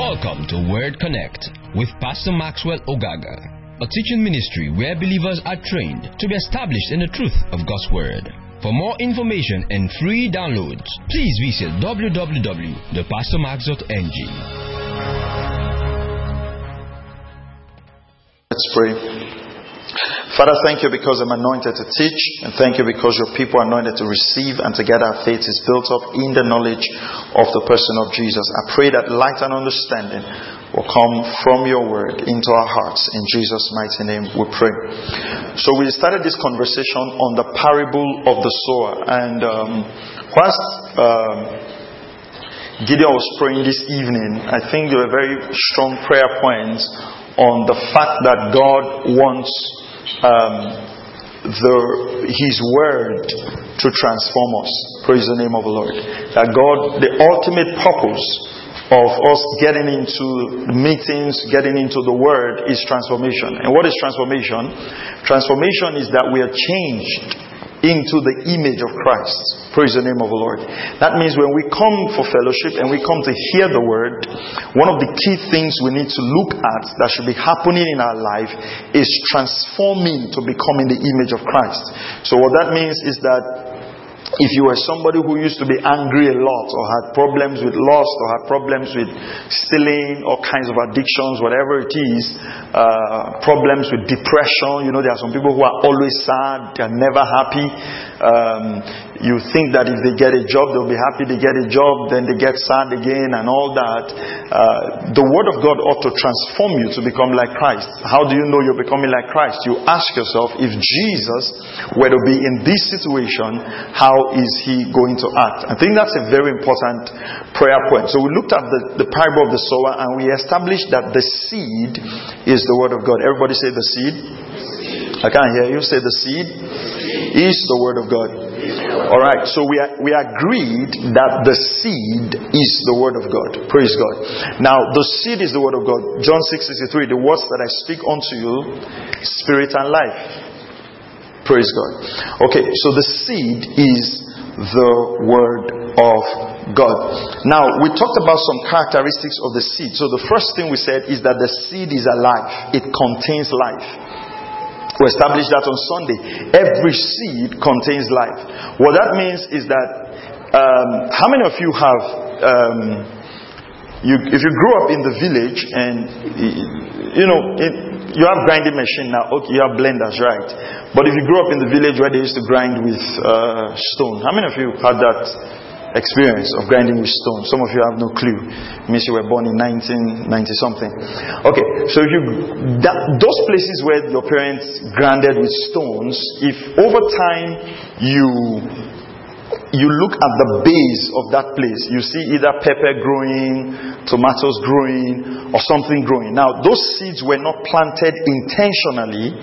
Welcome to Word Connect with Pastor Maxwell Ogaga, a teaching ministry where believers are trained to be established in the truth of God's Word. For more information and free downloads, please visit www.thepastormax.ng. Let's pray. Father, thank you because I'm anointed to teach, and thank you because your people are anointed to receive, and together our faith is built up in the knowledge of the person of Jesus. I pray that light and understanding will come from your word into our hearts. In Jesus' mighty name we pray. So we started this conversation on the parable of the sower, and um, whilst um, Gideon was praying this evening, I think there were very strong prayer points on the fact that God wants um, the, His Word to transform us. Praise the name of the Lord. That God, the ultimate purpose of us getting into meetings, getting into the Word is transformation. And what is transformation? Transformation is that we are changed into the image of Christ. Praise the name of the Lord. That means when we come for fellowship and we come to hear the word, one of the key things we need to look at that should be happening in our life is transforming to becoming the image of Christ. So what that means is that if you were somebody who used to be angry a lot or had problems with lust or had problems with stealing, all kinds of addictions, whatever it is, uh, problems with depression, you know, there are some people who are always sad, they are never happy. Um, you think that if they get a job, they'll be happy they get a job, then they get sad again and all that. Uh, the Word of God ought to transform you to become like Christ. How do you know you're becoming like Christ? You ask yourself, if Jesus were to be in this situation, how is he going to act? I think that's a very important prayer point. So we looked at the, the parable of the sower and we established that the seed is the Word of God. Everybody say the seed. I can't hear you. Say the seed is the Word of God. All right, so we, are, we agreed that the seed is the word of God. Praise God. Now, the seed is the word of God. John 6:63, the words that I speak unto you, spirit and life. Praise God. Okay, so the seed is the word of God. Now, we talked about some characteristics of the seed. So, the first thing we said is that the seed is alive, it contains life. We established that on Sunday. Every seed contains life. What that means is that um, how many of you have um, you, if you grew up in the village and you know it, you have grinding machine now okay you have blenders right but if you grew up in the village where they used to grind with uh, stone how many of you had that experience of grinding with stone. Some of you have no clue. It means you were born in 1990 something. Okay, so if you that, those places where your parents grinded with stones, if over time you you look at the base of that place, you see either pepper growing, tomatoes growing, or something growing. Now, those seeds were not planted intentionally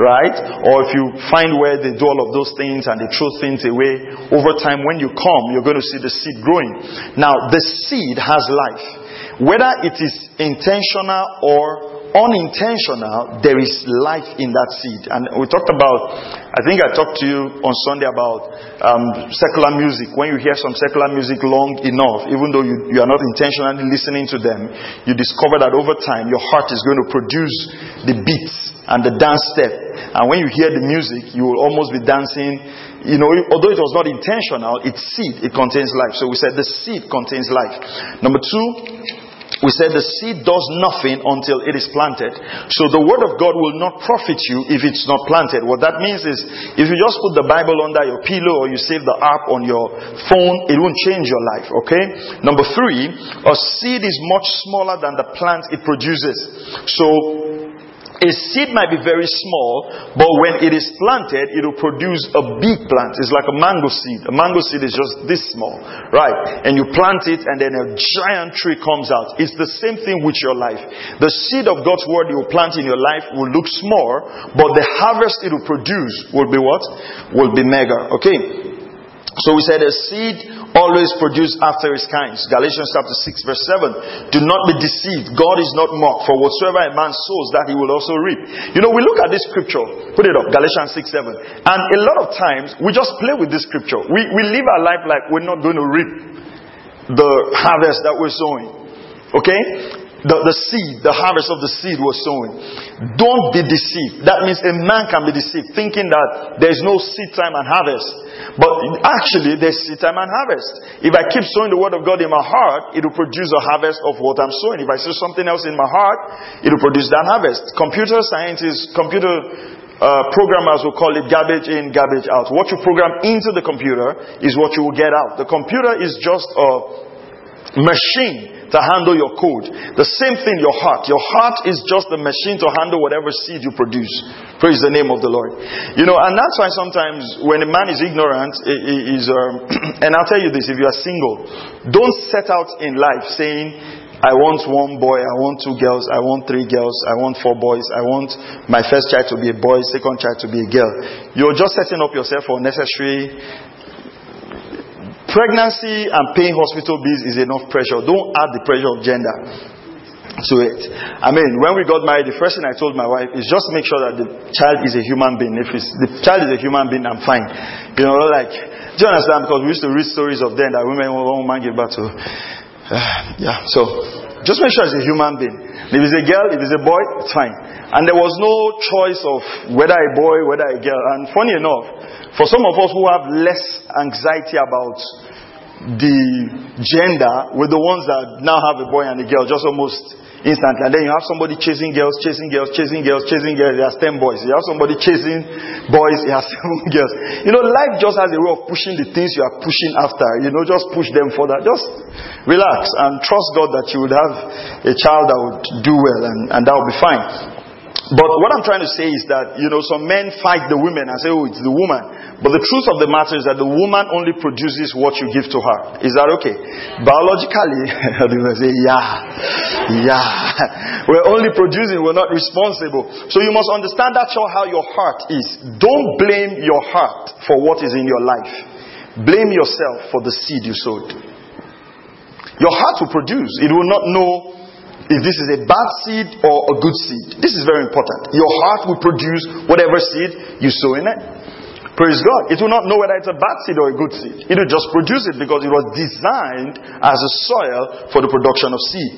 right? Or if you find where they do all of those things and they throw things away, over time when you come, you're going to see the seed growing. Now, the seed has life. Whether it is intentional or unintentional, there is life in that seed. And we talked about, I think I talked to you on Sunday about um, secular music. When you hear some secular music long enough, even though you, you are not intentionally listening to them, you discover that over time your heart is going to produce the beats and the dance step. And when you hear the music, you will almost be dancing. You know, although it was not intentional, it's seed, it contains life. So we said the seed contains life. Number two, we said the seed does nothing until it is planted. So the word of God will not profit you if it's not planted. What that means is if you just put the Bible under your pillow or you save the app on your phone, it won't change your life. Okay? Number three, a seed is much smaller than the plant it produces. So a seed might be very small, but when it is planted, it will produce a big plant. It's like a mango seed. A mango seed is just this small, right? And you plant it, and then a giant tree comes out. It's the same thing with your life. The seed of God's word you plant in your life will look small, but the harvest it will produce will be what? Will be mega. Okay? So we said a seed always produce after his kinds. Galatians chapter 6 verse 7. Do not be deceived. God is not mocked. For whatsoever a man sows, that he will also reap. You know, we look at this scripture. Put it up. Galatians 6 7. And a lot of times, we just play with this scripture. We, we live our life like we're not going to reap the harvest that we're sowing. Okay? The, the seed, the harvest of the seed was sowing. Don't be deceived. That means a man can be deceived thinking that there's no seed time and harvest. But actually, there's seed time and harvest. If I keep sowing the word of God in my heart, it will produce a harvest of what I'm sowing. If I sow something else in my heart, it will produce that harvest. Computer scientists, computer uh, programmers will call it garbage in, garbage out. What you program into the computer is what you will get out. The computer is just a machine to handle your code. The same thing, your heart. Your heart is just a machine to handle whatever seed you produce. Praise the name of the Lord. You know, and that's why sometimes when a man is ignorant, is um, and I'll tell you this: if you are single, don't set out in life saying, I want one boy, I want two girls, I want three girls, I want four boys, I want my first child to be a boy, second child to be a girl. You're just setting up yourself for unnecessary Pregnancy and paying hospital bills is enough pressure. Don't add the pressure of gender to it. I mean, when we got married, the first thing I told my wife is just make sure that the child is a human being. If the child is a human being, I'm fine. You know, like, do you understand? Because we used to read stories of them that women, one woman gave birth to. Yeah, so just make sure it's a human being. If it's a girl, if it's a boy, it's fine. And there was no choice of whether a boy, whether a girl. And funny enough, for some of us who have less anxiety about the gender, with the ones that now have a boy and a girl just almost instantly. And then you have somebody chasing girls, chasing girls, chasing girls, chasing girls. He has 10 boys. You have somebody chasing boys, he has 7 girls. You know, life just has a way of pushing the things you are pushing after. You know, just push them further. Just relax and trust God that you would have a child that would do well and, and that will be fine. But what I'm trying to say is that, you know, some men fight the women and say, oh, it's the woman. But the truth of the matter is that the woman only produces what you give to her. Is that okay? Biologically, they say, yeah, yeah. We're only producing, we're not responsible. So you must understand that's all how your heart is. Don't blame your heart for what is in your life. Blame yourself for the seed you sowed. Your heart will produce. It will not know if this is a bad seed or a good seed. This is very important. Your heart will produce whatever seed you sow in it. Praise God. It will not know whether it's a bad seed or a good seed. It will just produce it because it was designed as a soil for the production of seed.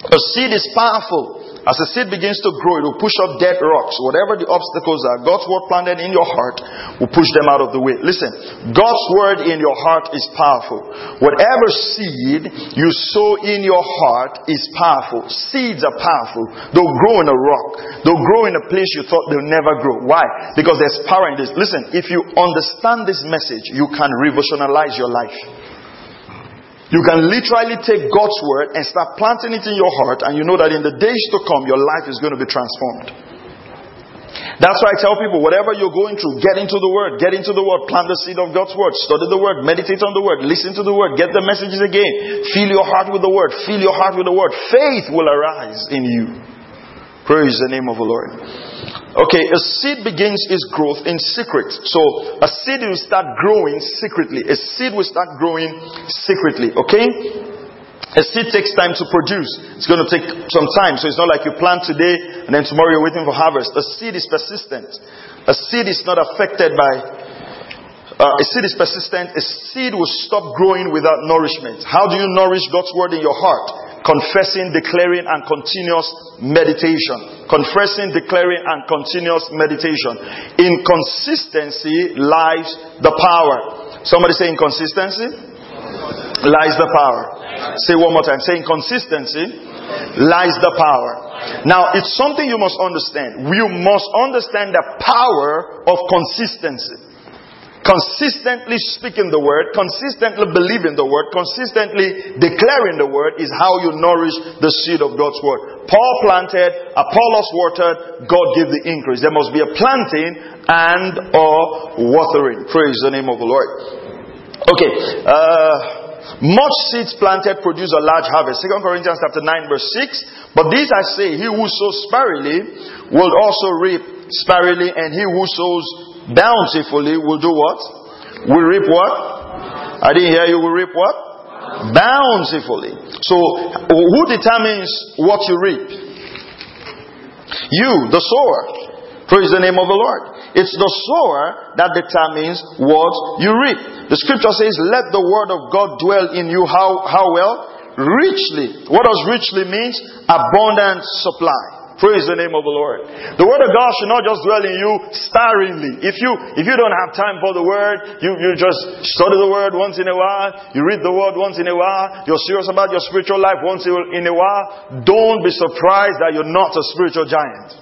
A seed is powerful. As the seed begins to grow, it will push up dead rocks. Whatever the obstacles are, God's word planted in your heart will push them out of the way. Listen, God's word in your heart is powerful. Whatever seed you sow in your heart is powerful. Seeds are powerful. They'll grow in a rock. They'll grow in a place you thought they'll never grow. Why? Because there's power in this. Listen, if you understand this message, you can revolutionalize your life. You can literally take God's word and start planting it in your heart, and you know that in the days to come, your life is going to be transformed. That's why I tell people, whatever you're going through, get into the Word, get into the Word, plant the seed of God's Word, study the Word, meditate on the Word, listen to the Word, get the messages again, fill your heart with the Word, fill your heart with the Word. Faith will arise in you. Praise the name of the Lord. Okay, a seed begins its growth in secret. So a seed will start growing secretly. A seed will start growing secretly. Okay? A seed takes time to produce. It's going to take some time. So it's not like you plant today and then tomorrow you're waiting for harvest. A seed is persistent. A seed is not affected by uh, a seed is persistent. A seed will stop growing without nourishment. How do you nourish God's word in your heart? Confessing, declaring, and continuous meditation. Confessing, declaring, and continuous meditation. Inconsistency lies the power. Somebody say inconsistency lies the power. Say one more time. Say inconsistency lies the power. Now, it's something you must understand. You must understand the power of consistency. Consistently speaking the word, consistently believing the word, consistently declaring the word is how you nourish the seed of God's word. Paul planted, Apollos watered, God gave the increase. There must be a planting and a watering. Praise the name of the Lord. Okay, uh, much seeds planted produce a large harvest. 2 Corinthians chapter 9 verse 6. But these I say, he who sows sparingly will also reap sparingly, and he who sows bountifully will do what? Will reap what? I didn't hear you. Will reap what? Bountifully. So, who determines what you reap? You, the sower. Praise the name of the Lord. It's the sower that determines what you reap. The scripture says, Let the word of God dwell in you. How, how well? richly. What does richly means? Abundant supply. Praise the name of the Lord. The word of God should not just dwell in you sparingly. If you, if you don't have time for the word, you, you just study the word once in a while, you read the word once in a while, you're serious about your spiritual life once in a while, don't be surprised that you're not a spiritual giant.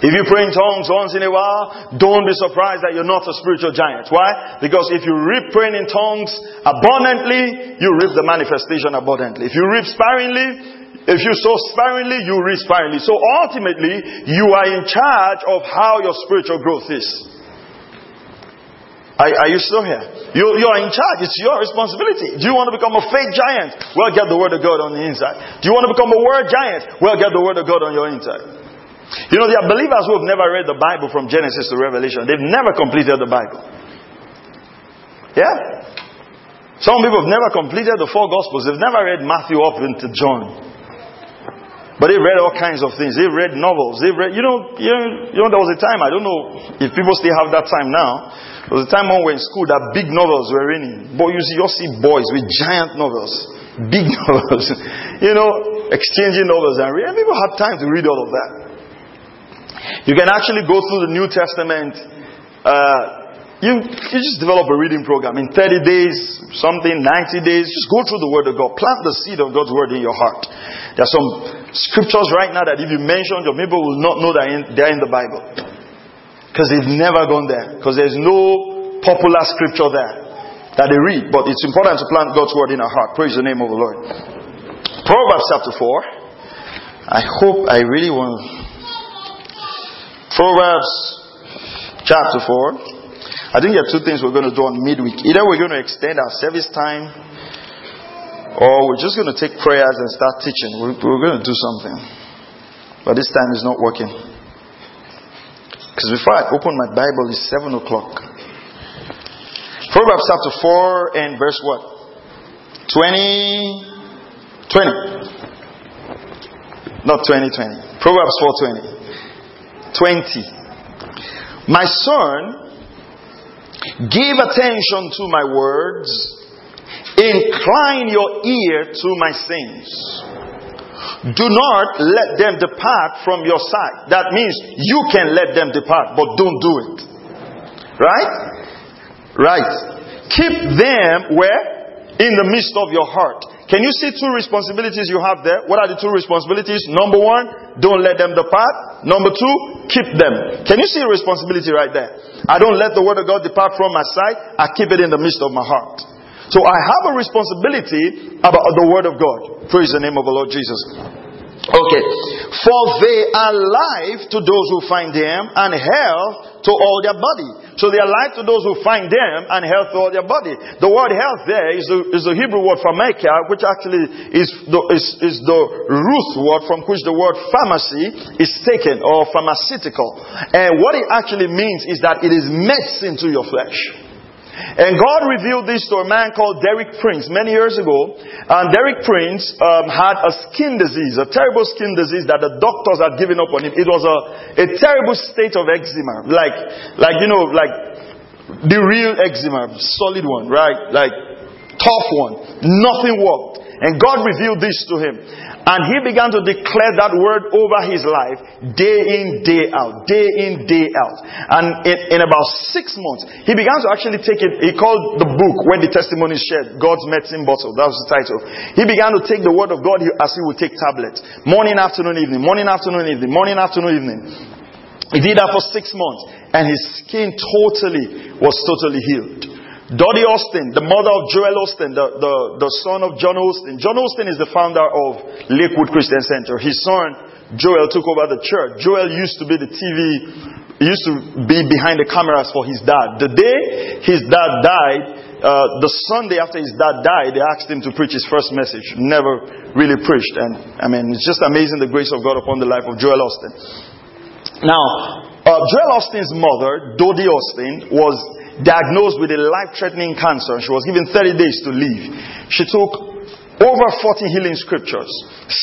If you pray in tongues once in a while, don't be surprised that you're not a spiritual giant. Why? Because if you reap praying in tongues abundantly, you reap the manifestation abundantly. If you reap sparingly, if you sow sparingly, you reap sparingly. So ultimately, you are in charge of how your spiritual growth is. Are, are you still here? You, you are in charge. It's your responsibility. Do you want to become a faith giant? Well, get the word of God on the inside. Do you want to become a word giant? Well, get the word of God on your inside. You know, there are believers who have never read the Bible from Genesis to Revelation. They've never completed the Bible. Yeah? Some people have never completed the four Gospels. They've never read Matthew up into John. But they read all kinds of things. They read novels. They read, you know, you know, you know, there was a time, I don't know if people still have that time now. There was a time when we were in school that big novels were reading. But you see, you see boys with giant novels, big novels, you know, exchanging novels and reading. People had time to read all of that. You can actually go through the New Testament uh, you, you just develop a reading program in 30 days, something, 90 days. Just go through the Word of God. Plant the seed of God's Word in your heart. There are some scriptures right now that if you mention, your people will not know that they're in the Bible. Because they've never gone there. Because there's no popular scripture there that they read. But it's important to plant God's Word in our heart. Praise the name of the Lord. Proverbs chapter 4. I hope I really want. Proverbs chapter 4. I think there are two things we're going to do on midweek. Either we're going to extend our service time, or we're just going to take prayers and start teaching. We're, we're going to do something. But this time is not working. Because before I open my Bible, it's 7 o'clock. Proverbs chapter 4 and verse what? 20. 20. Not 2020. Proverbs 4 20. 20. My son, Give attention to my words. Incline your ear to my sins. Do not let them depart from your sight. That means you can let them depart, but don't do it. Right? Right. Keep them where? In the midst of your heart. Can you see two responsibilities you have there? What are the two responsibilities? Number one, don't let them depart. Number two, keep them. Can you see a responsibility right there? I don't let the word of God depart from my sight. I keep it in the midst of my heart. So I have a responsibility about the word of God. Praise the name of the Lord Jesus. Okay. For they are life to those who find them and health to all their body. So they are life to those who find them and health to all their body. The word health there is the, is the Hebrew word pharmakia, which actually is the, is, is the root word from which the word pharmacy is taken or pharmaceutical. And what it actually means is that it is medicine to your flesh. And God revealed this to a man called Derek Prince many years ago. And Derek Prince um, had a skin disease, a terrible skin disease that the doctors had given up on him. It was a, a terrible state of eczema. Like, like, you know, like the real eczema, solid one, right? Like tough one. Nothing worked. And God revealed this to him. And he began to declare that word over his life day in, day out, day in, day out. And in, in, about six months, he began to actually take it. He called the book, When the Testimony is Shared, God's Medicine Bottle. That was the title. He began to take the word of God as he would take tablets. Morning, afternoon, evening, morning, afternoon, evening, morning, afternoon, evening. He did that for six months. And his skin totally was totally healed. Dodie Osteen, the mother of Joel Osteen, the, the, the son of John Osteen. John Osteen is the founder of Lakewood Christian Center. His son, Joel, took over the church. Joel used to be the TV, used to be behind the cameras for his dad. The day his dad died, uh, the Sunday after his dad died, they asked him to preach his first message. Never really preached. And I mean, it's just amazing the grace of God upon the life of Joel Osteen. Now, uh, Joel Osteen's mother, Dodie Osteen, was diagnosed with a life threatening cancer. She was given 30 days to live. She took Over 40 healing scriptures.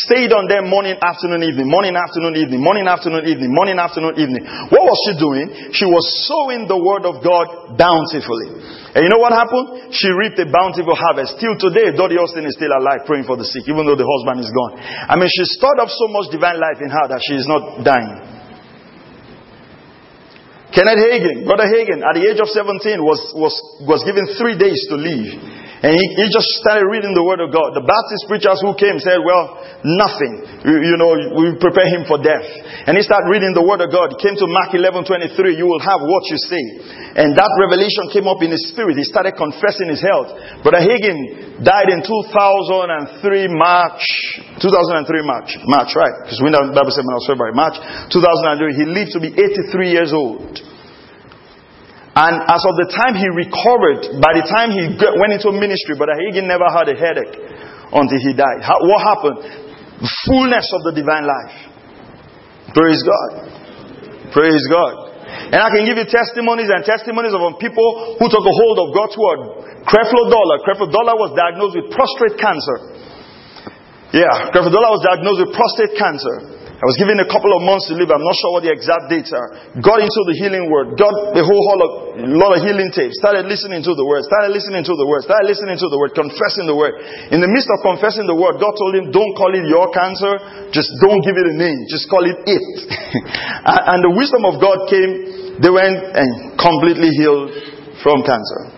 Stayed on them morning, afternoon, evening, morning, afternoon, evening, morning, afternoon, evening, morning, afternoon, evening. What was she doing? She was sowing the word of God bountifully. And you know what happened? She reaped a bountiful harvest. Till today, Dodie Osteen is still alive praying for the sick, even though the husband is gone. I mean, she stored up so much divine life in her that she is not dying. Kenneth Hagin, Brother Hagin, at the age of 17, was, was, was given three days to live. And he, he, just started reading the Word of God. The Baptist preachers who came said, Well, nothing. You, you, know, we prepare him for death. And he started reading the Word of God. He came to Mark 11 23. You will have what you say. And that revelation came up in his spirit. He started confessing his health. Brother Hagin died in 2003 March. 2003 March. March, right? Because when the Bible said when I was February. March 2003. He lived to be 83 years old. And as of the time he recovered, by the time he went into ministry, Brother Hagin never had a headache until he died. What happened? The fullness of the divine life. Praise God. Praise God. And I can give you testimonies and testimonies of people who took a hold of God's word. Creflo Dollar. Creflo Dollar was diagnosed with prostate cancer. Yeah, Creflo Dollar was diagnosed with prostate cancer. I was given a couple of months to live. I'm not sure what the exact dates are. Got into the healing word. Got a whole of, lot of healing tapes. Started listening to the word. Started listening to the word. Started listening to the word. Confessing the word. In the midst of confessing the word, God told him, don't call it your cancer. Just don't give it a name. Just call it it. and the wisdom of God came. They went and completely healed from cancer.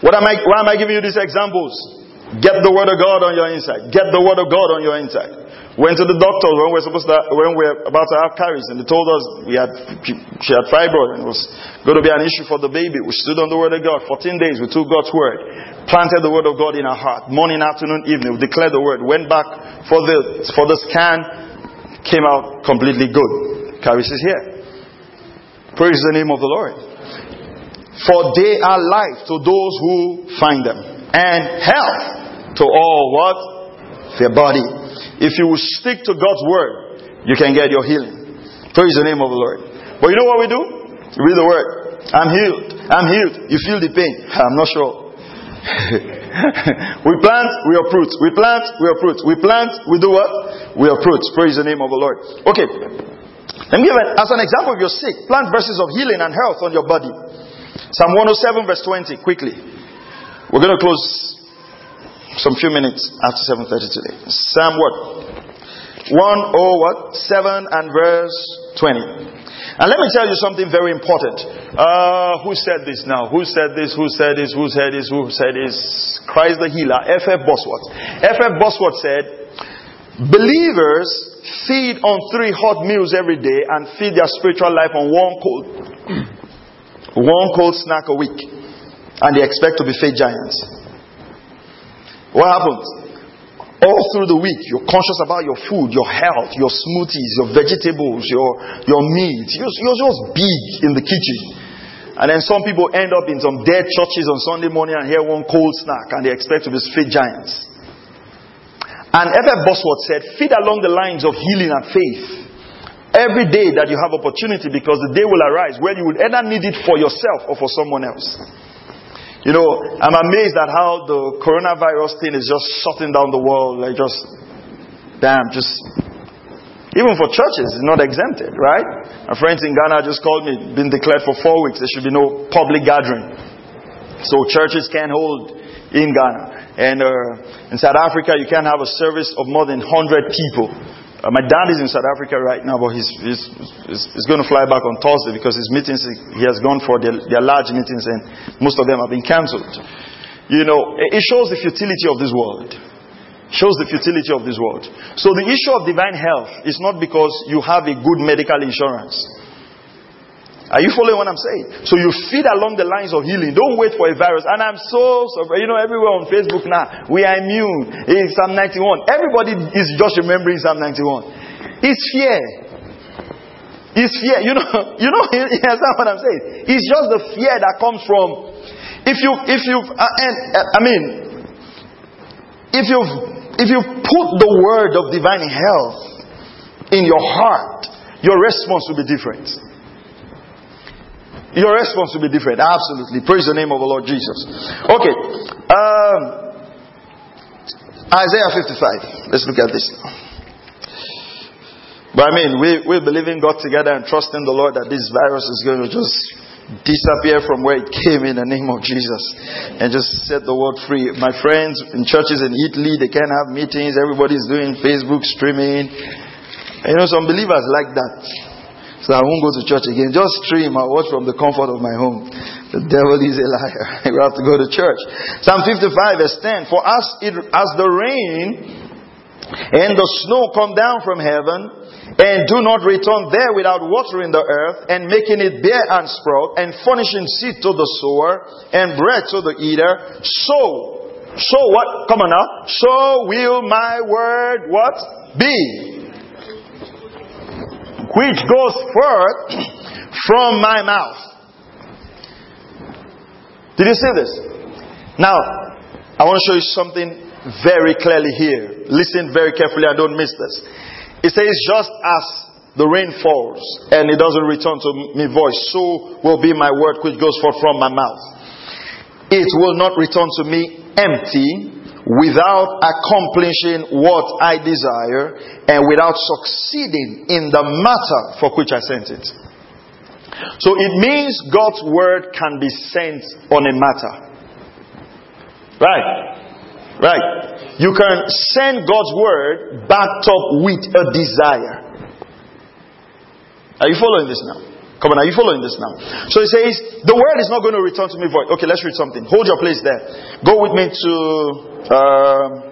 What am I, why am I giving you these examples? Get the word of God on your inside. Get the word of God on your inside. Went to the doctor when we are supposed to, when we are about to have Caris, and they told us we had, she had fibroid and it was going to be an issue for the baby. We stood on the word of God 14 days. We took God's word, planted the word of God in our heart. Morning, afternoon, evening, we declared the word. Went back for the for the scan, came out completely good. Caris is here. Praise the name of the Lord. For they are life to those who find them, and health to all what? Their body. If you will stick to God's word, you can get your healing. Praise the name of the Lord. But you know what we do? Read the word. I'm healed. I'm healed. You feel the pain. I'm not sure. we plant, we fruits. We plant, we fruits. We plant, we do what? We fruits. Praise the name of the Lord. Okay. Let me give an, as an example of your sick, plant verses of healing and health on your body. Psalm 107 verse 20, quickly. We're going to close some few minutes after 7.30 today. Psalm what? 1 oh what? 7 and verse 20. And let me tell you something very important. Uh, who said this now? Who said this? Who said this? Who said this? Who said this? Christ the healer. F.F. Bosworth. F.F. Bosworth said, believers feed on three hot meals every day and feed their spiritual life on one cold, one cold snack a week. And they expect to be faith giants. What happens? All through the week, you're conscious about your food, your health, your smoothies, your vegetables, your, your meat. You're, you're just big in the kitchen. And then some people end up in some dead churches on Sunday morning and hear one cold snack and they expect to be fit giants. And F.F. Bosworth said, feed along the lines of healing and faith every day that you have opportunity because the day will arise where you will either need it for yourself or for someone else. You know, I'm amazed at how the coronavirus thing is just shutting down the world. Like, just, damn, just, even for churches, it's not exempted, right? My friends in Ghana just called me, been declared for four weeks, there should be no public gathering. So churches can't hold in Ghana. And uh, in South Africa, you can't have a service of more than 100 people. Uh, my dad is in South Africa right now, but he's, he's, he's, he's, going to fly back on Thursday because his meetings, he has gone for their, their large meetings and most of them have been cancelled. You know, it shows the futility of this world. Shows the futility of this world. So the issue of divine health is not because you have a good medical insurance. Are you following what I'm saying? So you feed along the lines of healing. Don't wait for a virus. And I'm so. You know, everywhere on Facebook now, we are immune. In Psalm 91. Everybody is just remembering Psalm 91. It's fear. It's fear. You know, you know, you understand what I'm saying? It's just the fear that comes from, if you, if you, uh, and, uh, I mean, if you, if you put the word of divine health in your heart, your response will be different. Your response will be different. Absolutely. Praise the name of the Lord Jesus. Okay. Um, Isaiah 55. Let's look at this But I mean, we, we believe in God together and trust in the Lord that this virus is going to just disappear from where it came in the name of Jesus and just set the world free. My friends in churches in Italy, they can't have meetings. Everybody's doing Facebook streaming. You know, some believers like that. So I won't go to church again. Just stream. I'll watch from the comfort of my home. The devil is a liar. we have to go to church. Psalm 55 verse 10. For as, it, as the rain and the snow come down from heaven and do not return there without watering the earth and making it bear and sprout and furnishing seed to the sower and bread to the eater. So, so what? Come on now. So will my word what? Be. Which goes forth from my mouth. Did you see this? Now, I want to show you something very clearly here. Listen very carefully and don't miss this. It says, just as the rain falls and it doesn't return to me voice, so will be my word which goes forth from my mouth. It will not return to me empty without accomplishing what I desire and without succeeding in the matter for which I sent it. So it means God's word can be sent on a matter. Right? Right. You can send God's word backed up with a desire. Are you following this now? Come on, are you following this now? So he says, the word is not going to return to me void. Okay, let's read something. Hold your place there. Go with me to uh,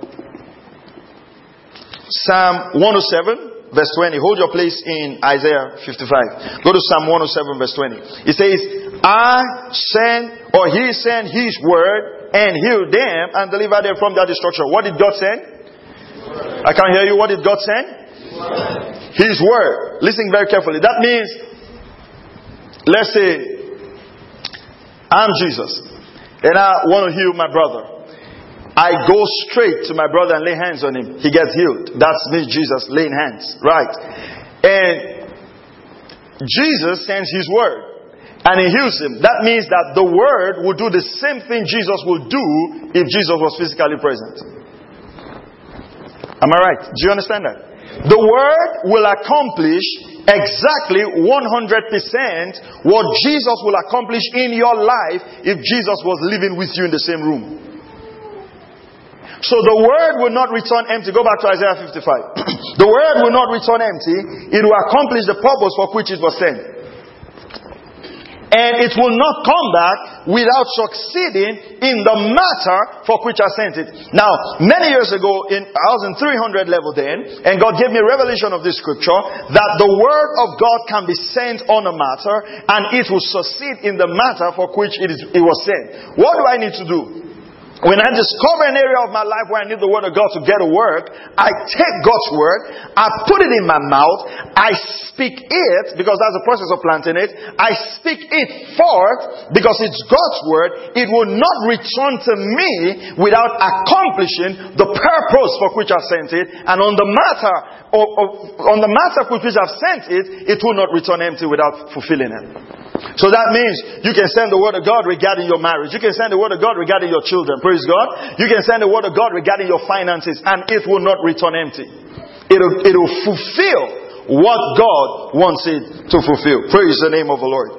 Psalm 107, verse 20. Hold your place in Isaiah 55. Go to Psalm 107, verse 20. It says, I send, or he sent his word and heal them and deliver them from their destruction. What did God send? I can't hear you. What did God send? His word. Listen very carefully. That means, let's say, I'm Jesus and I want to heal my brother. I go straight to my brother and lay hands on him. He gets healed. That's me, Jesus, laying hands. Right. And Jesus sends his word and he heals him. That means that the word will do the same thing Jesus will do if Jesus was physically present. Am I right? Do you understand that? The word will accomplish exactly 100% what Jesus will accomplish in your life if Jesus was living with you in the same room. So the word will not return empty. Go back to Isaiah 55. the word will not return empty. It will accomplish the purpose for which it was sent. And it will not come back without succeeding in the matter for which I sent it. Now, many years ago, in, I was in 300 level then, and God gave me revelation of this scripture that the word of God can be sent on a matter and it will succeed in the matter for which it, is, it was sent. What do I need to do? When I discover an area of my life where I need the Word of God to get to work, I take God's Word, I put it in my mouth, I speak it, because that's the process of planting it, I speak it forth, because it's God's Word, it will not return to me without accomplishing the purpose for which I sent it, and on the matter, or, or, on the matter for which I've sent it, it will not return empty without fulfilling it. So that means you can send the word of God regarding your marriage. You can send the word of God regarding your children. Praise God. You can send the word of God regarding your finances and it will not return empty. It'll, it'll fulfill what God wants it to fulfill. Praise the name of the Lord.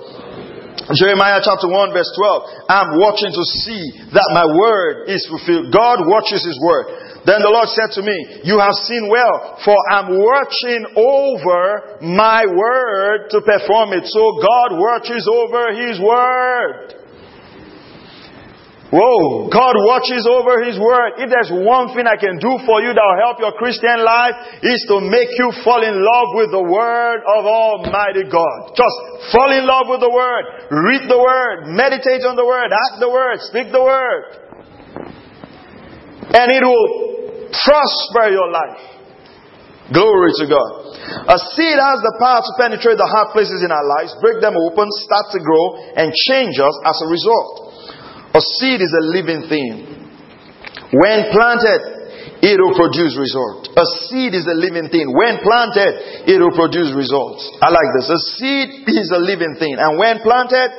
Jeremiah chapter 1 verse 12. I'm watching to see that my word is fulfilled. God watches his word. Then the Lord said to me, You have seen well, for I'm watching over my word to perform it. So God watches over his word. Whoa, God watches over His word. If there's one thing I can do for you that will help your Christian life is to make you fall in love with the word of Almighty God. Just fall in love with the word. Read the word. Meditate on the word. Act the word. Speak the word and it will prosper your life. Glory to God. A seed has the power to penetrate the hard places in our lives, break them open, start to grow, and change us as a result. A seed is a living thing. When planted, it will produce results. A seed is a living thing. When planted, it will produce results. I like this. A seed is a living thing. And when planted,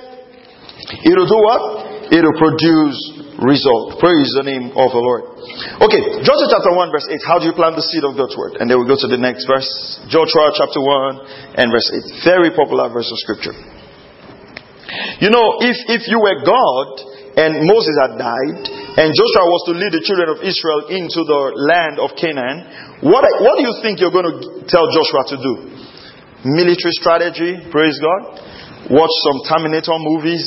it will do what? It will produce result. Praise the name of the Lord. Okay, Joshua chapter 1, verse 8. How do you plant the seed of God's word? And then we go to the next verse. Joshua chapter 1 and verse 8. Very popular verse of scripture. You know, if, if you were God and Moses had died and Joshua was to lead the children of Israel into the land of Canaan, what, what do you think you're going to tell Joshua to do? Military strategy, praise God. Watch some Terminator movies,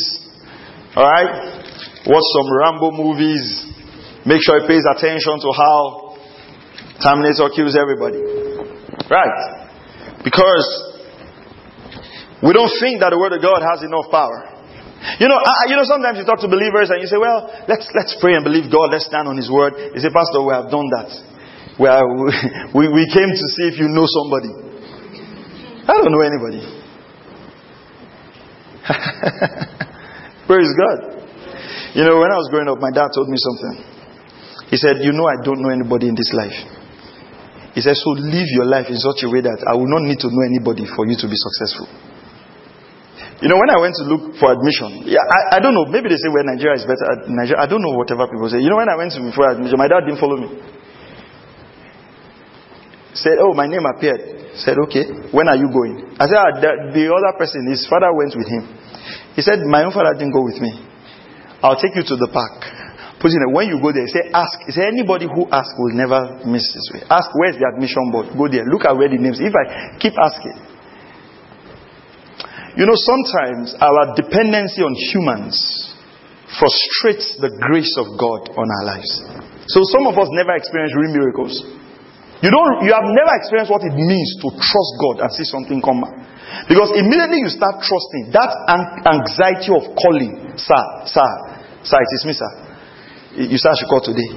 alright? Watch some Rambo movies, make sure he pays attention to how Terminator kills everybody. Right? Because we don't think that the Word of God has enough power. You know, I, you know, sometimes you talk to believers and you say, well, let's, let's pray and believe God, let's stand on His Word. You say, Pastor, we have done that. We, are, we, we came to see if you know somebody. I don't know anybody. Praise God. You know, when I was growing up, my dad told me something. He said, You know, I don't know anybody in this life. He said, So live your life in such a way that I will not need to know anybody for you to be successful. You know, when I went to look for admission, yeah, I, I don't know, maybe they say where Nigeria is better. Nigeria, I don't know whatever people say. You know, when I went to for admission, my dad didn't follow me. Said, Oh, my name appeared. Said, Okay, when are you going? I said, ah, the, the other person, his father went with him. He said, My own father didn't go with me. I'll take you to the park. Put in when you go there, say, ask. Is there anybody who asks will never miss this way? Ask, where's the admission board? Go there. Look at where the names. If I keep asking. You know, sometimes our dependency on humans frustrates the grace of God on our lives. So some of us never experience real miracles. You don't, you have never experienced what it means to trust God and see something come back. Because immediately you start trusting, that anxiety of calling, sir, sir, Sir, it is me, sir. You I should call today.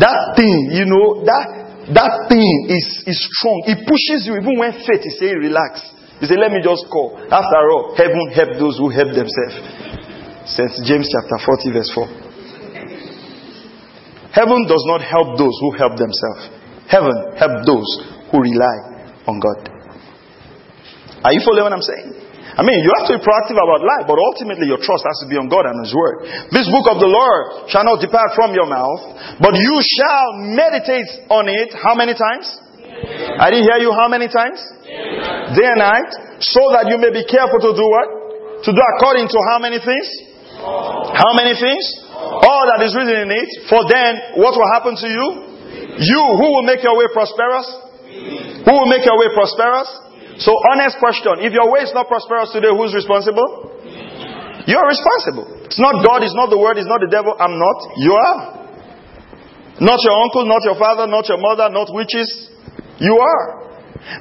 That thing, you know, that that thing is, is strong. It pushes you even when faith is saying relax. You say, let me just call. After all, heaven help those who help themselves. St. James chapter 40, verse 4. Heaven does not help those who help themselves. Heaven help those who rely on God. Are you following what I'm saying? I mean, you have to be proactive about life, but ultimately your trust has to be on God and His Word. This book of the Lord shall not depart from your mouth, but you shall meditate on it how many times? I didn't hear you how many times? Day and night, so that you may be careful to do what? To do according to how many things? How many things? All that is written in it. For then, what will happen to you? You, who will make your way prosperous? Who will make your way prosperous? So, honest question. If your way is not prosperous today, who's responsible? You are responsible. It's not God, it's not the word, it's not the devil. I'm not. You are. Not your uncle, not your father, not your mother, not witches. You are.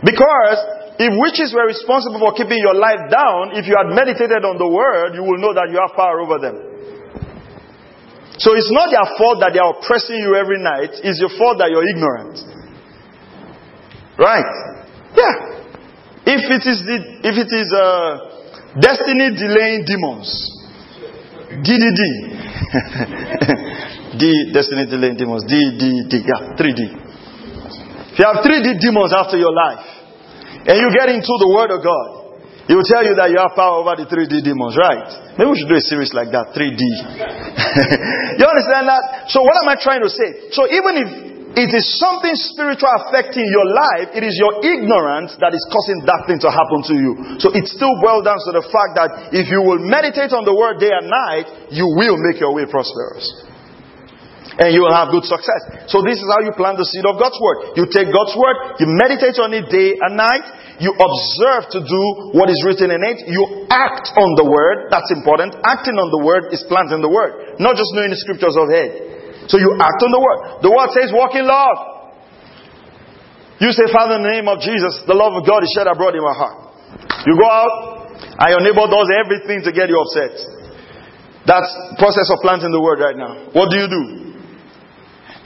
Because if witches were responsible for keeping your life down, if you had meditated on the word, you will know that you have power over them. So it's not their fault that they are oppressing you every night, it's your fault that you're ignorant. Right? Yeah. If it is, the, if it is uh, destiny delaying demons, DDD. D, destiny delaying demons. D, D, D. Yeah, 3D. If you have 3D demons after your life, and you get into the Word of God, he will tell you that you have power over the 3D demons, right? Maybe we should do a series like that, 3D. you understand that? So what am I trying to say? So even if it is something spiritual affecting your life. It is your ignorance that is causing that thing to happen to you. So it still boils down to the fact that if you will meditate on the word day and night, you will make your way prosperous. And you will have good success. So this is how you plant the seed of God's word. You take God's word, you meditate on it day and night, you observe to do what is written in it, you act on the word, that's important. Acting on the word is planting the word, not just knowing the scriptures of head. So you act on the word. The word says, walk in love. You say, Father, in the name of Jesus, the love of God is shed abroad in my heart. You go out, and your neighbor does everything to get you upset. That's process of planting the word right now. What do you do?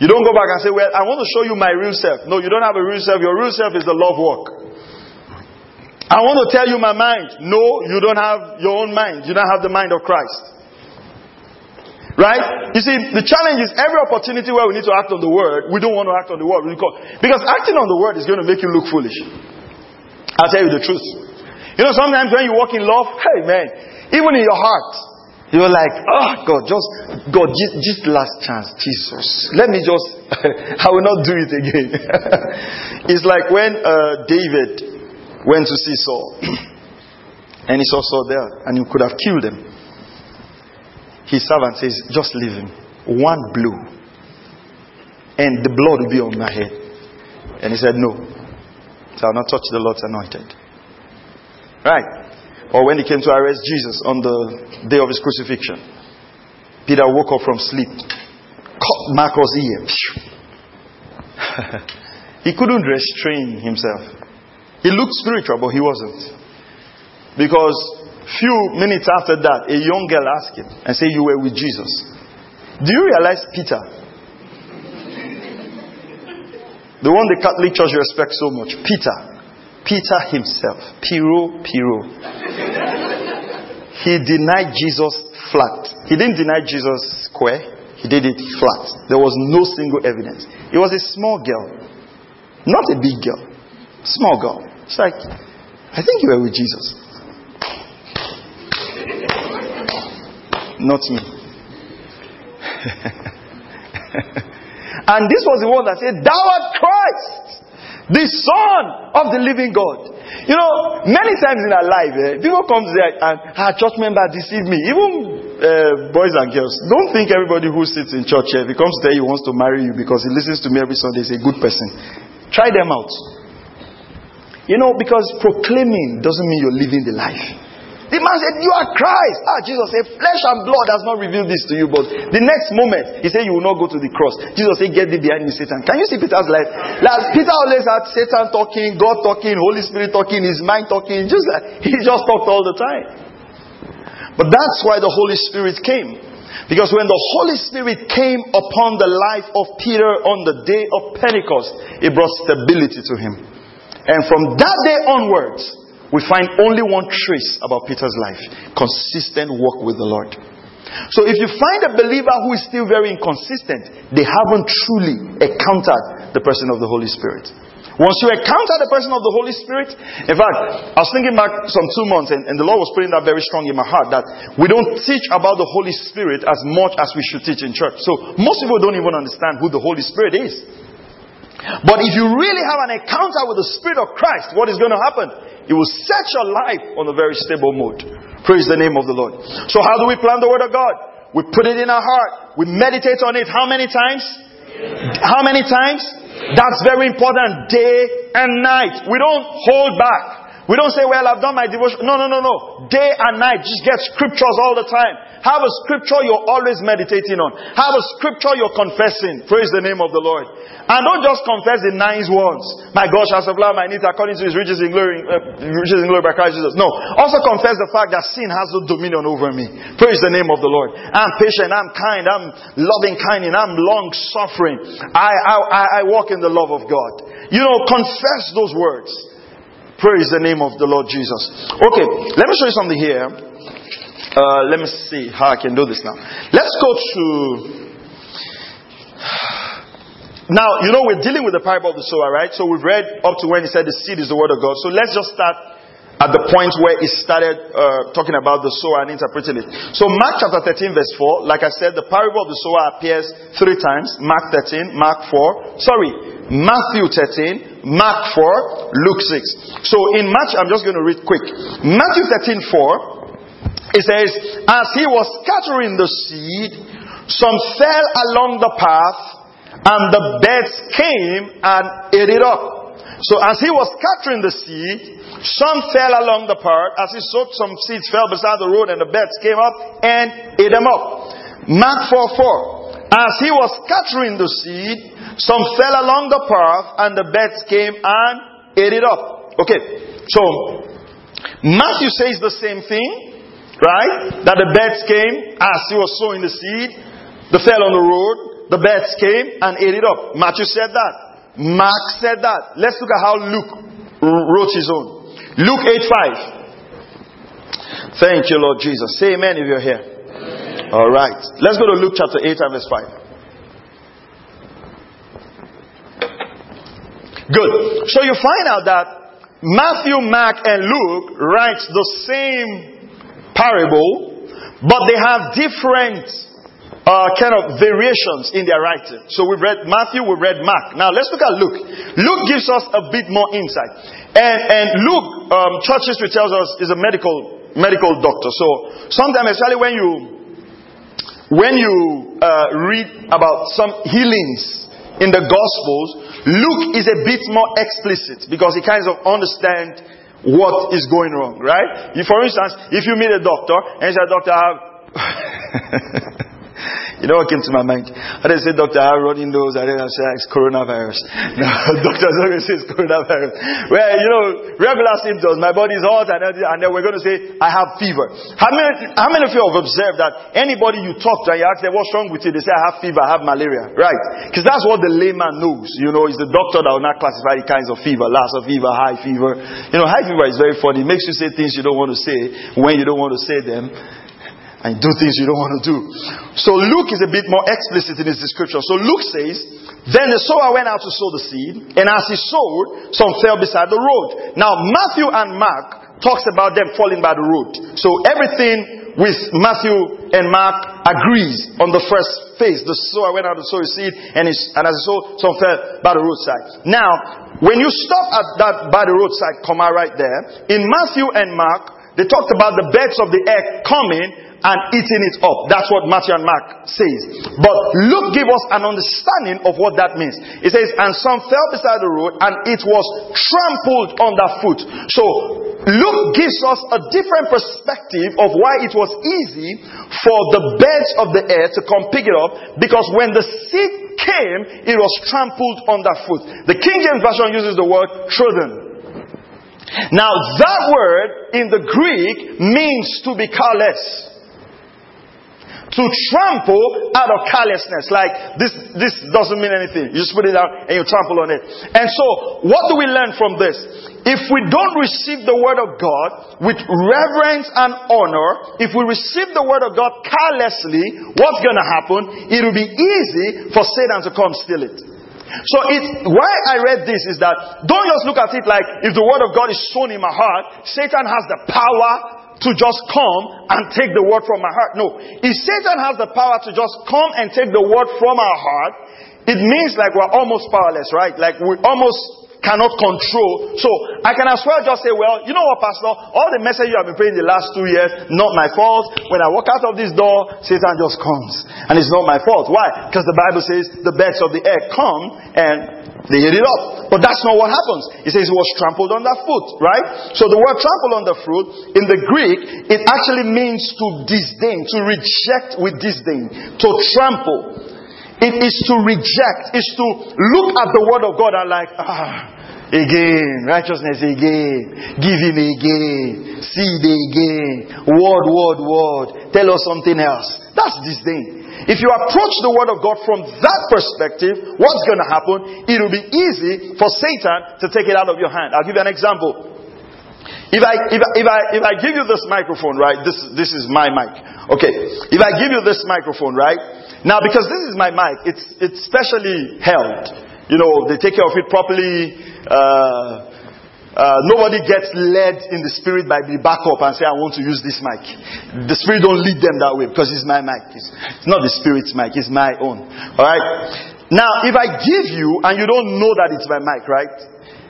You don't go back and say, Well, I want to show you my real self. No, you don't have a real self. Your real self is the love walk. I want to tell you my mind. No, you don't have your own mind. You don't have the mind of Christ. Right? You see, the challenge is every opportunity where we need to act on the word, we don't want to act on the word. Because acting on the word is going to make you look foolish. I'll tell you the truth. You know, sometimes when you walk in love, hey man, even in your heart, You're like, oh God, just God, just, just last chance, Jesus. Let me just, I will not do it again. it's like when uh, David went to see Saul, and he saw Saul there, and he could have killed him. His servant says, just leave him. One blow, and the blood will be on my head. And he said, no, so I'll not touch the Lord's anointed. Right? Or when he came to arrest Jesus on the day of his crucifixion, Peter woke up from sleep, cut Malchus' ear. he couldn't restrain himself. He looked spiritual, but he wasn't. Because few minutes after that, a young girl asked him and said, You were with Jesus. Do you realize Peter? The one the Catholic Church respects so much, Peter Peter himself, Piro, Piro, he denied Jesus flat. He didn't deny Jesus square, he did it flat. There was no single evidence. It was a small girl, not a big girl, small girl. It's like, I think you were with Jesus. Not me. and this was the one that said, Thou art Christ the Son of the living God. You know, many times in our life, eh, people come there and our ah, church member deceived me. Even uh, boys and girls, don't think everybody who sits in church here eh, becomes there he wants to marry you because he listens to me every Sunday is a good person. Try them out. You know, because proclaiming doesn't mean you're living the life. The man said, You are Christ. Ah, Jesus said, Flesh and blood has not revealed this to you. But the next moment, he said, You will not go to the cross. Jesus said, Get thee behind me, Satan. Can you see Peter's life? Like, Peter always had Satan talking, God talking, Holy Spirit talking, his mind talking. Just like, he just talked all the time. But that's why the Holy Spirit came. Because when the Holy Spirit came upon the life of Peter on the day of Pentecost, it brought stability to him. And from that day onwards, we find only one trace about Peter's life consistent walk with the Lord. So if you find a believer who is still very inconsistent, they haven't truly encountered the person of the Holy Spirit. Once you encounter the person of the Holy Spirit, in fact, I was thinking back some two months, and, and, the Lord was putting that very strong in my heart that we don't teach about the Holy Spirit as much as we should teach in church. So most people don't even understand who the Holy Spirit is. But if you really have an encounter with the Spirit of Christ, what is going to happen? It will set your life on a very stable mode. Praise the name of the Lord. So how do we plan the Word of God? We put it in our heart. We meditate on it how many times? How many times? That's very important. Day and night. We don't hold back. We don't say, well, I've done my devotion. No, no, no, no. Day and night. Just get scriptures all the time. Have a scripture you're always meditating on. Have a scripture you're confessing. Praise the name of the Lord. And don't just confess the nice words. My God shall supply my needs according to his riches in glory, uh, riches in glory by Christ Jesus. No. Also confess the fact that sin has no dominion over me. Praise the name of the Lord. I'm patient. I'm kind. I'm loving kind. And I'm long suffering. I, I, I walk in the love of God. You know, confess those words. Praise the name of the Lord Jesus. Okay, let me show you something here. Uh, let me see how I can do this now. Let's go to. Now, you know, we're dealing with the parable of the sower, right? So we've read up to when he said the seed is the word of God. So let's just start at the point where he started uh, talking about the sower and interpreting it. So Mark chapter 13 verse 4, like I said, the parable of the sower appears three times. Mark 13, Mark 4, sorry, Matthew 13, Mark 4, Luke 6. So in Mark, I'm just going to read quick. Matthew 13, 4, it says, As he was scattering the seed, some fell along the path, and the birds came and ate it up. So as he was scattering the seed, some fell along the path. As he sowed, some seeds fell beside the road, and the birds came up and ate them up. Mark 4 4. As he was scattering the seed, some fell along the path, and the birds came and ate it up. Okay, so Matthew says the same thing, right? That the birds came as he was sowing the seed, they fell on the road, the birds came and ate it up. Matthew said that. Mark said that. Let's look at how Luke wrote his own. Luke 8 5. Thank you, Lord Jesus. Say amen if you're here. All right. Let's go to Luke chapter 8 and verse 5. Good. So you find out that Matthew, Mark, and Luke write the same parable, but they have different uh, kind of variations in their writing. So we've read Matthew, we've read Mark. Now let's look at Luke. Luke gives us a bit more insight. And, and Luke, um, church history tells us, is a medical medical doctor. So sometimes, especially when you when you uh, read about some healings in the Gospels, Luke is a bit more explicit because he kind of understands what is going wrong, right? for instance, if you meet a doctor and say, Doctor, I have You know what came to my mind? I didn't say, have running nose. I didn't say it's coronavirus. No, doctor's not going to say it's coronavirus. Well, you know, regular symptoms. My body is hot, and, and then we're going to say, I have fever. How many, how many of you have observed that anybody you talk to and you ask them, what's wrong with you? They say, I have fever, I have malaria. Right? Because that's what the layman knows. You know, it's the doctor that will not classify the kinds of fever. Lassa fever, high fever. You know, high fever is very funny. It makes you say things you don't want to say when you don't want to say them and do things you don't want to do. So Luke is a bit more explicit in his description. So Luke says, Then the sower went out to sow the seed, and as he sowed, some fell beside the road. Now Matthew and Mark talks about them falling by the road. So everything with Matthew and Mark agrees on the first phase. The sower went out to sow his seed, and, and as he sowed, some fell by the roadside. Now, when you stop at that by the roadside comma right there, in Matthew and Mark, they talked about the birds of the air coming and eating it up. That's what Matthew and Mark says. But Luke give us an understanding of what that means. It says, and some fell beside the road and it was trampled underfoot. So Luke gives us a different perspective of why it was easy for the birds of the air to come pick it up because when the seed came, it was trampled underfoot. The King James Version uses the word trodden. Now that word in the Greek means to be careless to trample out of carelessness. Like this, this doesn't mean anything. You just put it out and you trample on it. And so, what do we learn from this? If we don't receive the word of God with reverence and honor, if we receive the word of God carelessly, what's going to happen? It will be easy for Satan to come steal it. So it, why I read this is that don't just look at it like if the word of God is sown in my heart, Satan has the power to just come and take the word from my heart. No. If Satan has the power to just come and take the word from our heart, it means like we're almost powerless, right? Like we almost cannot control. So I can as well just say, well, you know what, Pastor? All the message you have been praying the last two years, not my fault. When I walk out of this door, Satan just comes. And it's not my fault. Why? Because the Bible says the birds of the air come and they ate it up. But that's not what happens. It says it was trampled underfoot, right? So the word trampled underfoot in the Greek, it actually means to disdain, to reject with disdain, to trample. It is to reject, is to look at the word of God and like, ah, again, righteousness again, giving again, seed again, word, word, word, tell us something else. That's disdain. If you approach the Word of God from that perspective, what's going to happen? It will be easy for Satan to take it out of your hand. I'll give you an example. If I, if I, if I, if I give you this microphone, right, this, this is my mic. Okay. If I give you this microphone, right, now because this is my mic, it's, it's specially held. You know, they take care of it properly. Uh, uh, nobody gets led in the spirit by the backup and say, I want to use this mic. The spirit don't lead them that way because it's my mic. It's, it's not the spirit's mic, it's my own. Alright? Now, if I give you and you don't know that it's my mic, right?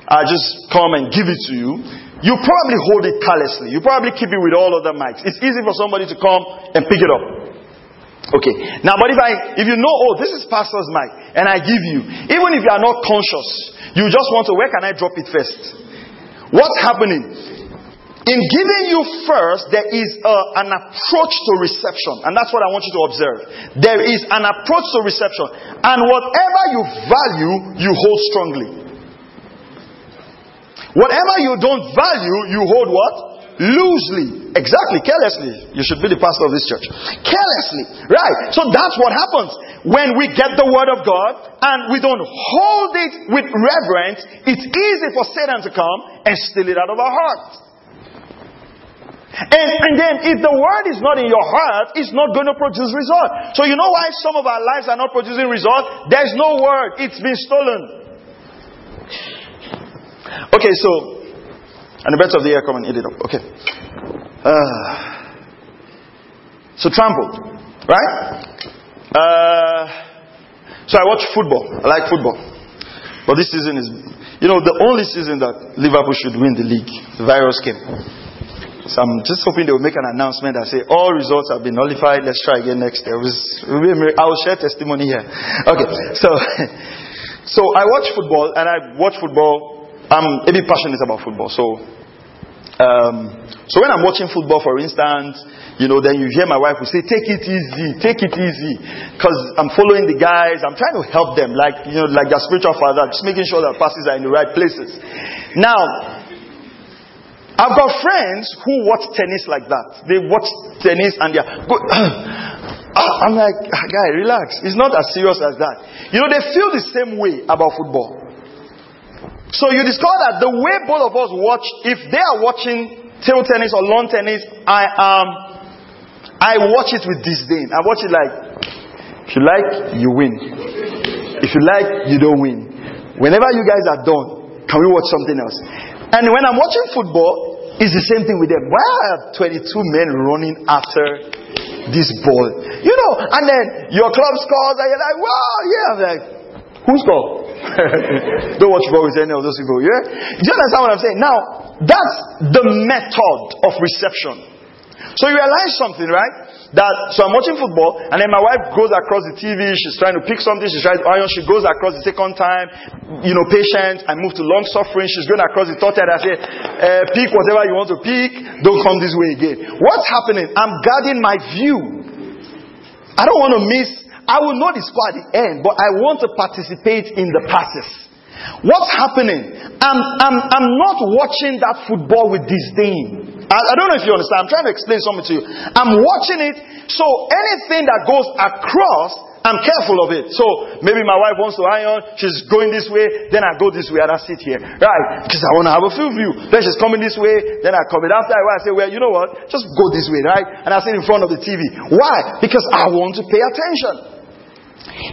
I just come and give it to you. You probably hold it carelessly. You probably keep it with all other mics. It's easy for somebody to come and pick it up. Okay. Now, but if I, if you know, oh, this is pastor's mic, and I give you, even if you are not conscious, you just want to, where can I drop it first? What's happening? In giving you first, there is a, an approach to reception. And that's what I want you to observe. There is an approach to reception. And whatever you value, you hold strongly. Whatever you don't value, you hold what? Loosely, exactly, carelessly. You should be the pastor of this church. Carelessly, right? So that's what happens when we get the word of God and we don't hold it with reverence. It's easy for Satan to come and steal it out of our hearts. And, and then if the word is not in your heart, it's not going to produce result. So you know why some of our lives are not producing result? There's no word. It's been stolen. Okay, so and the birds of the air come and eat it up. Okay. Uh, So trampled, right? Uh, so I watch football. I like football. But this season is, you know, the only season that Liverpool should win the league. The virus came. So I'm just hoping they will make an announcement and say all results have been nullified. Let's try again next year. I will share testimony here. Okay, so so I watch football and I watch football. I'm a bit passionate about football. So um, so when I'm watching football, for instance, you know, then you hear my wife will say, "Take it easy, take it easy," because I'm following the guys. I'm trying to help them, like you know, like their spiritual father, just making sure that passes are in the right places. Now, I've got friends who watch tennis like that. They watch tennis and they're good. I'm like, ah, guy, relax. It's not as serious as that. You know, they feel the same way about football. So you discover that the way both of us watch, if they are watching table tennis or lawn tennis, I um, I watch it with disdain. I watch it like, if you like, you win. If you like, you don't win. Whenever you guys are done, can we watch something else? And when I'm watching football, it's the same thing with them. Why are 22 men running after this ball? You know, and then your club scores and you're like, wow, yeah. I'm like, who scored? Don't watch football with any of those people, yeah? Do you understand what I'm saying? Now, that's the method of reception. So you realize something, right? That so I'm watching football, and then my wife goes across the TV. She's trying to pick something. She's trying to iron. She goes across the second time. You know, patient. I move to long suffering. She's going across the third time. I say, uh, pick whatever you want to pick. Don't come this way again. What's happening? I'm guarding my view. I don't want to miss. I will the score at the end, but I want to participate in the passes. What's happening? I'm, I'm, I'm not watching that football with disdain. I, I don't know if you understand. I'm trying to explain something to you. I'm watching it, so anything that goes across, I'm careful of it. So maybe my wife wants to iron, she's going this way, then I go this way and I sit here. Right? Because I want to have a field view. Then she's coming this way, then I come in. After I say, well, you know what? Just go this way, right? And I sit in front of the TV. Why? Because I want to pay attention.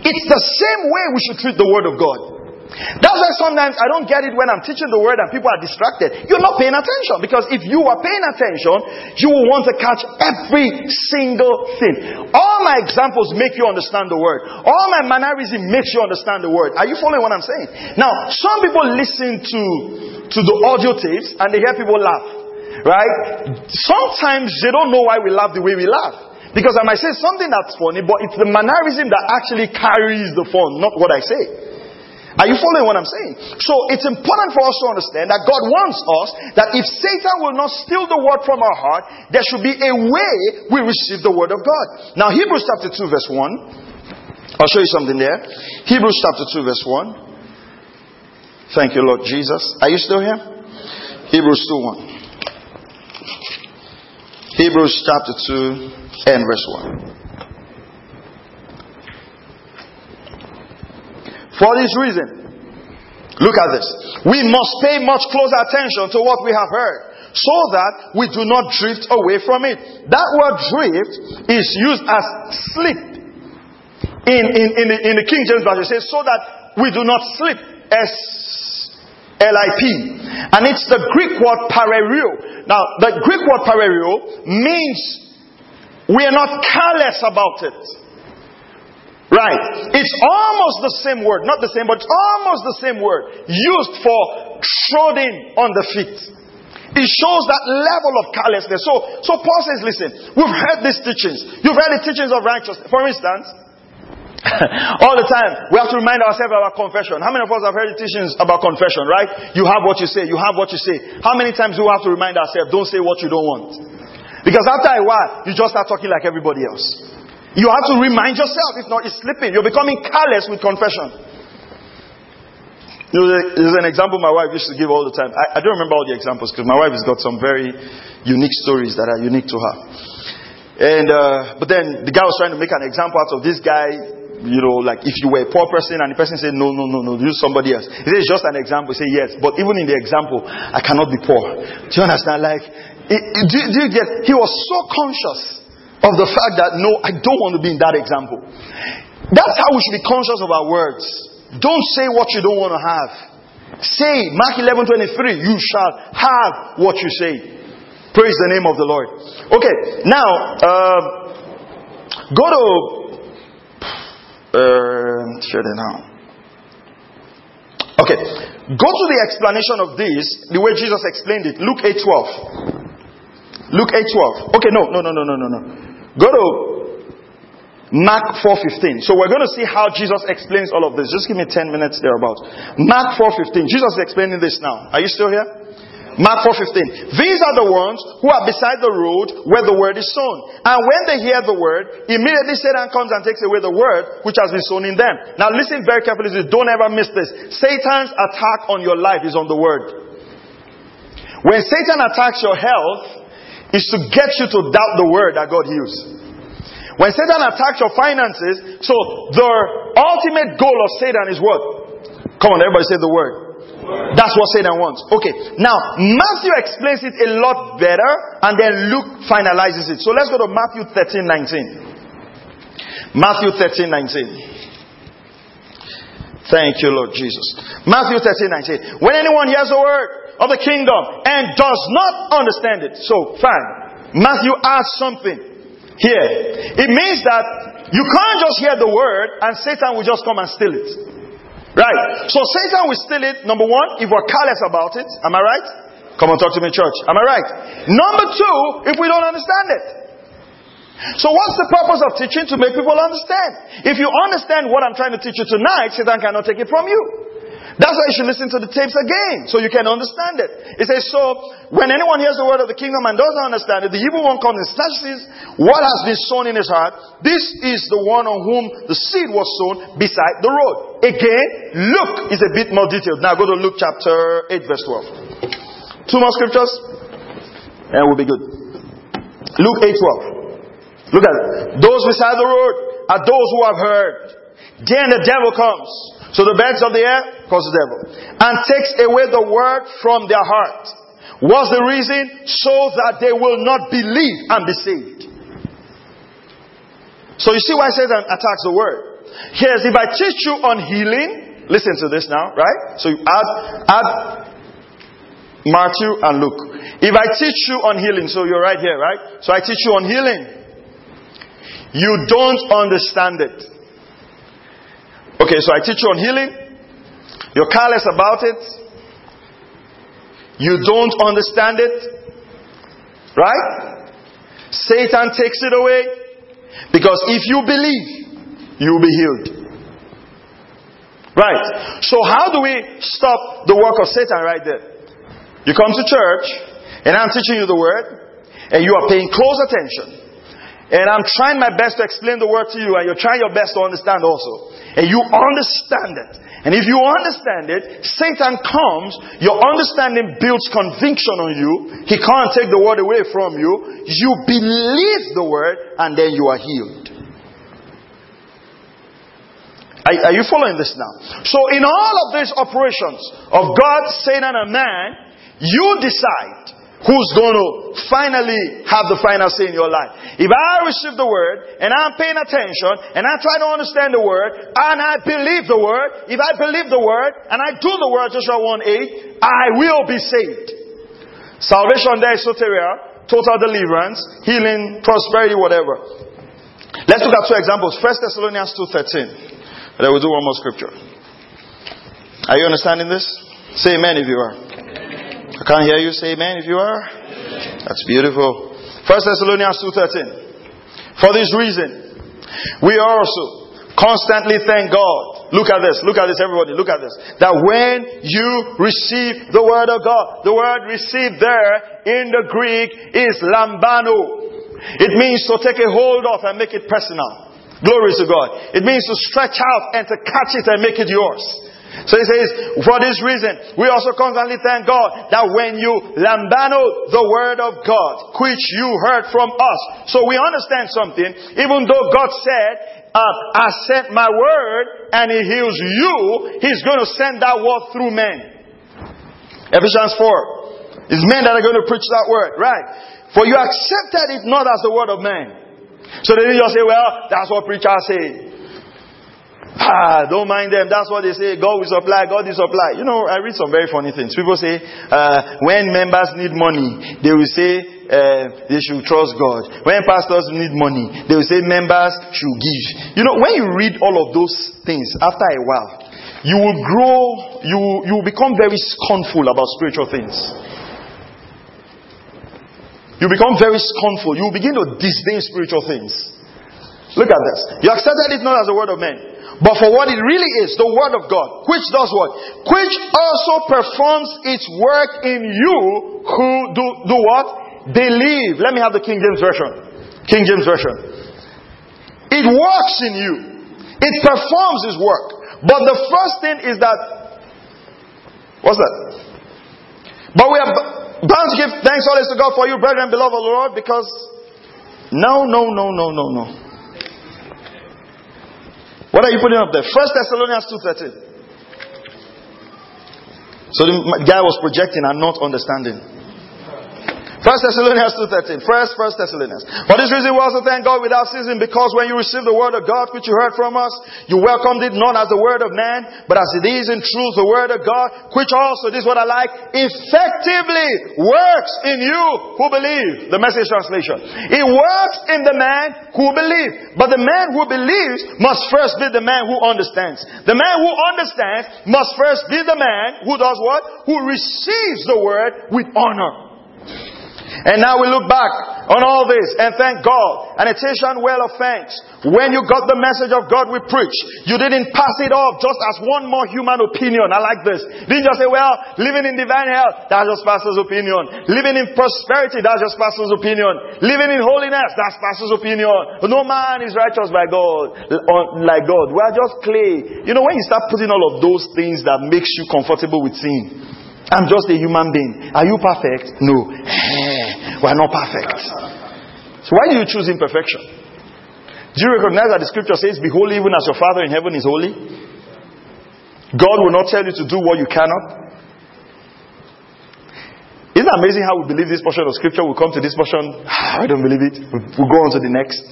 It's the same way we should treat the Word of God. That's why sometimes I don't get it when I'm teaching the word and people are distracted. You're not paying attention because if you are paying attention, you will want to catch every single thing. All my examples make you understand the word. All my mannerism makes you understand the word. Are you following what I'm saying? Now, some people listen to, to the audio tapes and they hear people laugh. Right? Sometimes they don't know why we laugh the way we laugh. Because I might say something that's funny, but it's the mannerism that actually carries the fun, not what I say. Are you following what I'm saying? So it's important for us to understand that God wants us that if Satan will not steal the word from our heart, there should be a way we receive the word of God. Now, Hebrews chapter 2, verse 1. I'll show you something there. Hebrews chapter 2, verse 1. Thank you, Lord Jesus. Are you still here? Hebrews 2 1. Hebrews chapter 2 and verse 1. For this reason, look at this. We must pay much closer attention to what we have heard so that we do not drift away from it. That word drift is used as slip. In, in, in, the, in the King James Version, it says, so that we do not slip. S L I P. And it's the Greek word pararrheo. Now, the Greek word pararrheo means we are not careless about it. Right. It's almost the same word. Not the same, but almost the same word used for trodden on the feet. It shows that level of carelessness. So, so Paul says, listen, we've heard these teachings. You've heard the teachings of righteousness. For instance, all the time, we have to remind ourselves about confession. How many of us have heard the teachings about confession, right? You have what you say, you have what you say. How many times do we have to remind ourselves, don't say what you don't want? Because after a while, you just start talking like everybody else. You have to remind yourself, if not, it's slipping. You're becoming careless with confession. There's an example my wife used to give all the time. I, I don't remember all the examples because my wife has got some very unique stories that are unique to her. And, uh, but then the guy was trying to make an example out of this guy, you know, like if you were a poor person and the person said, no, no, no, no, use somebody else. He it's just an example. Said, yes, but even in the example, I cannot be poor. Do you understand? Like, it, it, do, do you get, he was so conscious of the fact that no, I don't want to be in that example. That's how we should be conscious of our words. Don't say what you don't want to have. Say, Mark 11 23, you shall have what you say. Praise the name of the Lord. Okay, now, uh, Go to, uh, share it now. Okay, go to the explanation of this, the way Jesus explained it. Luke 8:12. Luke 8:12. Okay, no, no, no, no, no, no, no. Go to Mark 4:15. So we're going to see how Jesus explains all of this. Just give me 10 minutes thereabouts. Mark 4:15. Jesus is explaining this now. Are you still here? Mark 4:15. These are the ones who are beside the road where the word is sown. And when they hear the word, immediately Satan comes and takes away the word which has been sown in them. Now listen very carefully. Don't ever miss this. Satan's attack on your life is on the word. When Satan attacks your health, is to get you to doubt the word that God heals. When Satan attacks your finances, so the ultimate goal of Satan is what? Come on, everybody say the word. That's what Satan wants. Okay. Now, Matthew explains it a lot better and then Luke finalizes it. So let's go to Matthew 13, 19. Matthew 13, 19. Thank you, Lord Jesus. Matthew 13, 19. When anyone hears the word of the kingdom and does not understand it. So, fine. Matthew adds something here. It means that you can't just hear the word and Satan will just come and steal it. Right. So Satan will steal it, number one, if we're careless about it. Am I right? Come on, talk to me, church. Am I right? Number two, if we don't understand it. So what's the purpose of teaching? To make people understand. If you understand what I'm trying to teach you tonight, Satan cannot take it from you. That's why you should listen to the tapes again, so you can understand it. It says, so, when anyone hears the word of the kingdom and doesn't understand it, the evil one comes and snatches what has been sown in his heart. This is the one on whom the seed was sown beside the road. Again, Luke is a bit more detailed. Now go to Luke chapter 8 verse 12. Two more scriptures, and we'll be good. Luke 8 12. Look at it. Those beside the road are those who have heard. Then the devil comes so the birds of the air cause the devil. And takes away the word from their heart. What's the reason? So that they will not believe and be saved. So you see why Satan attacks the word. Here's if I teach you on healing, listen to this now, right? So you add, add Matthew and Luke. If I teach you on healing, so you're right here, right? So I teach you on healing. You don't understand it. Okay, so I teach you on healing. You're careless about it. You don't understand it. Right? Satan takes it away. Because if you believe, you will be healed. Right. So how do we stop the work of Satan right there? You come to church, and I'm teaching you the word, and you are paying close attention. And I'm trying my best to explain the word to you, and you're trying your best to understand also and you understand it. And if you understand it, Satan comes, your understanding builds conviction on you. He can't take the word away from you. You believe the word, and then you are healed. Are, are you following this now? So, in all of these operations of God, Satan, and man, you decide who's going to finally have the final say in your life. If I receive the word and I'm paying attention and I try to understand the word and I believe the word, if I believe the word and I do the word, Joshua 1 8, I will be saved. Salvation there is soteria, total deliverance, healing, prosperity, whatever. Let's look at two examples. First Thessalonians 2.13. And then we'll do one more scripture. Are you understanding this? Say amen if you are. I can't hear you say amen if you are. That's beautiful. First Thessalonians 2.13. For this reason, we also constantly thank God. Look at this. Look at this, everybody. Look at this. That when you receive the word of God, the word received there in the Greek is lambano. It means to take a hold of and make it personal. Glory to God. It means to stretch out and to catch it and make it yours. So he says, for this reason, we also constantly thank God that when you lambano the word of God, which you heard from us. So we understand something. Even though God said, uh, I sent my word and he heals you, he's going to send that word through men. Ephesians 4. It's men that are going to preach that word, right? For you accepted it not as the word of man. So then you just say, well, that's what preachers say. Ah, don't mind them. That's what they say. God will supply. God will supply. You know, I read some very funny things. People say, uh, when members need money, they will say, uh, they should trust God. When pastors need money, they will say members should give. You know, when you read all of those things, after a while, you will grow, you, you will become very scornful about spiritual things. You become very scornful. You will begin to disdain spiritual things. Look at this. You accepted it not as a word of men, but for what it really is, the word of God, which does what? Which also performs its work in you who do, do what? Believe. Let me have the King James Version. King James Version. It works in you. It performs its work. But the first thing is that, what's that? But we are bound to give thanks always to God for you, brethren, beloved of the Lord, because no, no, no, no, no, no. What are you putting up there? First Thessalonians 2.13. So the guy was projecting and not understanding. First Thessalonians 2.13. First, First Thessalonians. For this reason we also thank God without ceasing because when you received the word of God which you heard from us, you welcomed it not as the word of man, but as it is in truth the word of God, which also, this is what I like, effectively works in you who believe. The message translation. It works in the man who believes. But the man who believes must first be the man who understands. The man who understands must first be the man who does what? Who receives the word with honor. And now we look back on all this and thank God. It is well of thanks. When you got the message of God we preach, you didn't pass it off just as one more human opinion. I like this. Didn't just say, well, living in divine health, that's just pastor's opinion. Living in prosperity, that's just pastor's opinion. Living in holiness, that's pastor's opinion. No man is righteous by God, like God. We are just clay. You know, when you start putting all of those things that makes you comfortable with sin, I'm just a human being. Are you perfect? No. Eh, we're not perfect. So why do you choose imperfection? Do you recognize that the scripture says, Be holy even as your Father in heaven is holy? God will not tell you to do what you cannot. Isn't it amazing how we believe this portion of scripture? We'll come to this portion. Ah, I don't believe it. We'll go on to the next.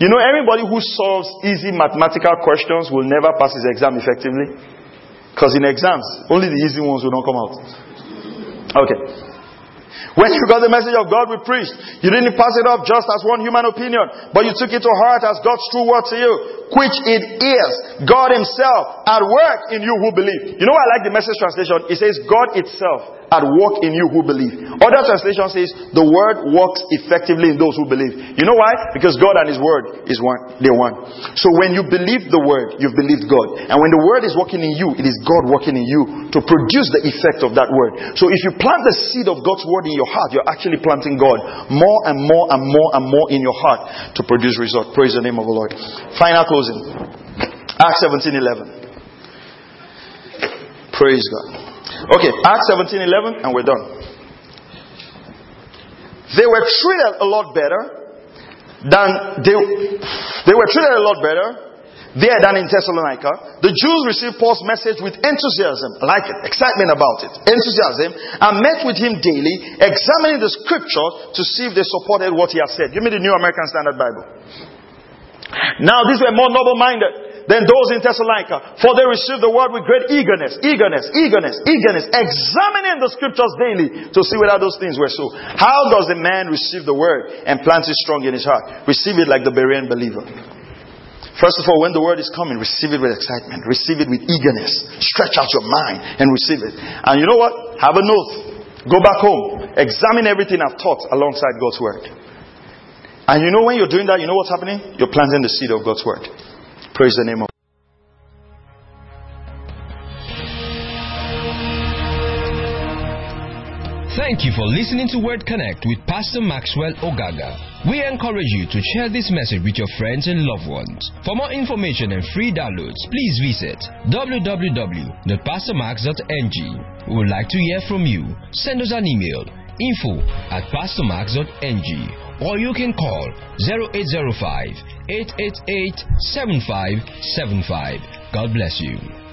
You know, everybody who solves easy mathematical questions will never pass his exam effectively. Because in exams, only the easy ones will not come out. Okay. When you got the message of God we preached, you didn't pass it off just as one human opinion, but you took it to heart as God's true word to you, which it is God Himself at work in you who believe. You know I like the message translation? It says God itself at work in you who believe. Other translation says the word works effectively in those who believe. You know why? Because God and His word is one. They're one. So when you believe the word, you've believed God. And when the word is working in you, it is God working in you to produce the effect of that word. So if you plant the seed of God's word in your heart, you're actually planting God more and more and more and more in your heart to produce result. Praise the name of the Lord. Final closing. Acts 17 11. Praise God. Okay, Acts 17 11, and we're done. They were treated a lot better than they, they were treated a lot better there than in Thessalonica. The Jews received Paul's message with enthusiasm, I like it, excitement about it, enthusiasm, and met with him daily, examining the scripture to see if they supported what he had said. Give me the New American Standard Bible. Now, these were more noble minded than those in Thessalonica. For they received the word with great eagerness, eagerness, eagerness, eagerness, examining the scriptures daily to see whether those things were so. How does a man receive the word and plant it strong in his heart? Receive it like the Berean believer. First of all, when the word is coming, receive it with excitement, receive it with eagerness, stretch out your mind and receive it. And you know what? Have a note. Go back home. Examine everything I've taught alongside God's word. And you know when you're doing that, you know what's happening? You're planting the seed of God's word. Praise the name of Thank you for listening to Word Connect with Pastor Maxwell Ogaga. We encourage you to share this message with your friends and loved ones. For more information and free downloads, please visit www.pastormax.ng. We would like to hear from you. Send us an email info at pastormax.ng or you can call 0805 888 7575. God bless you.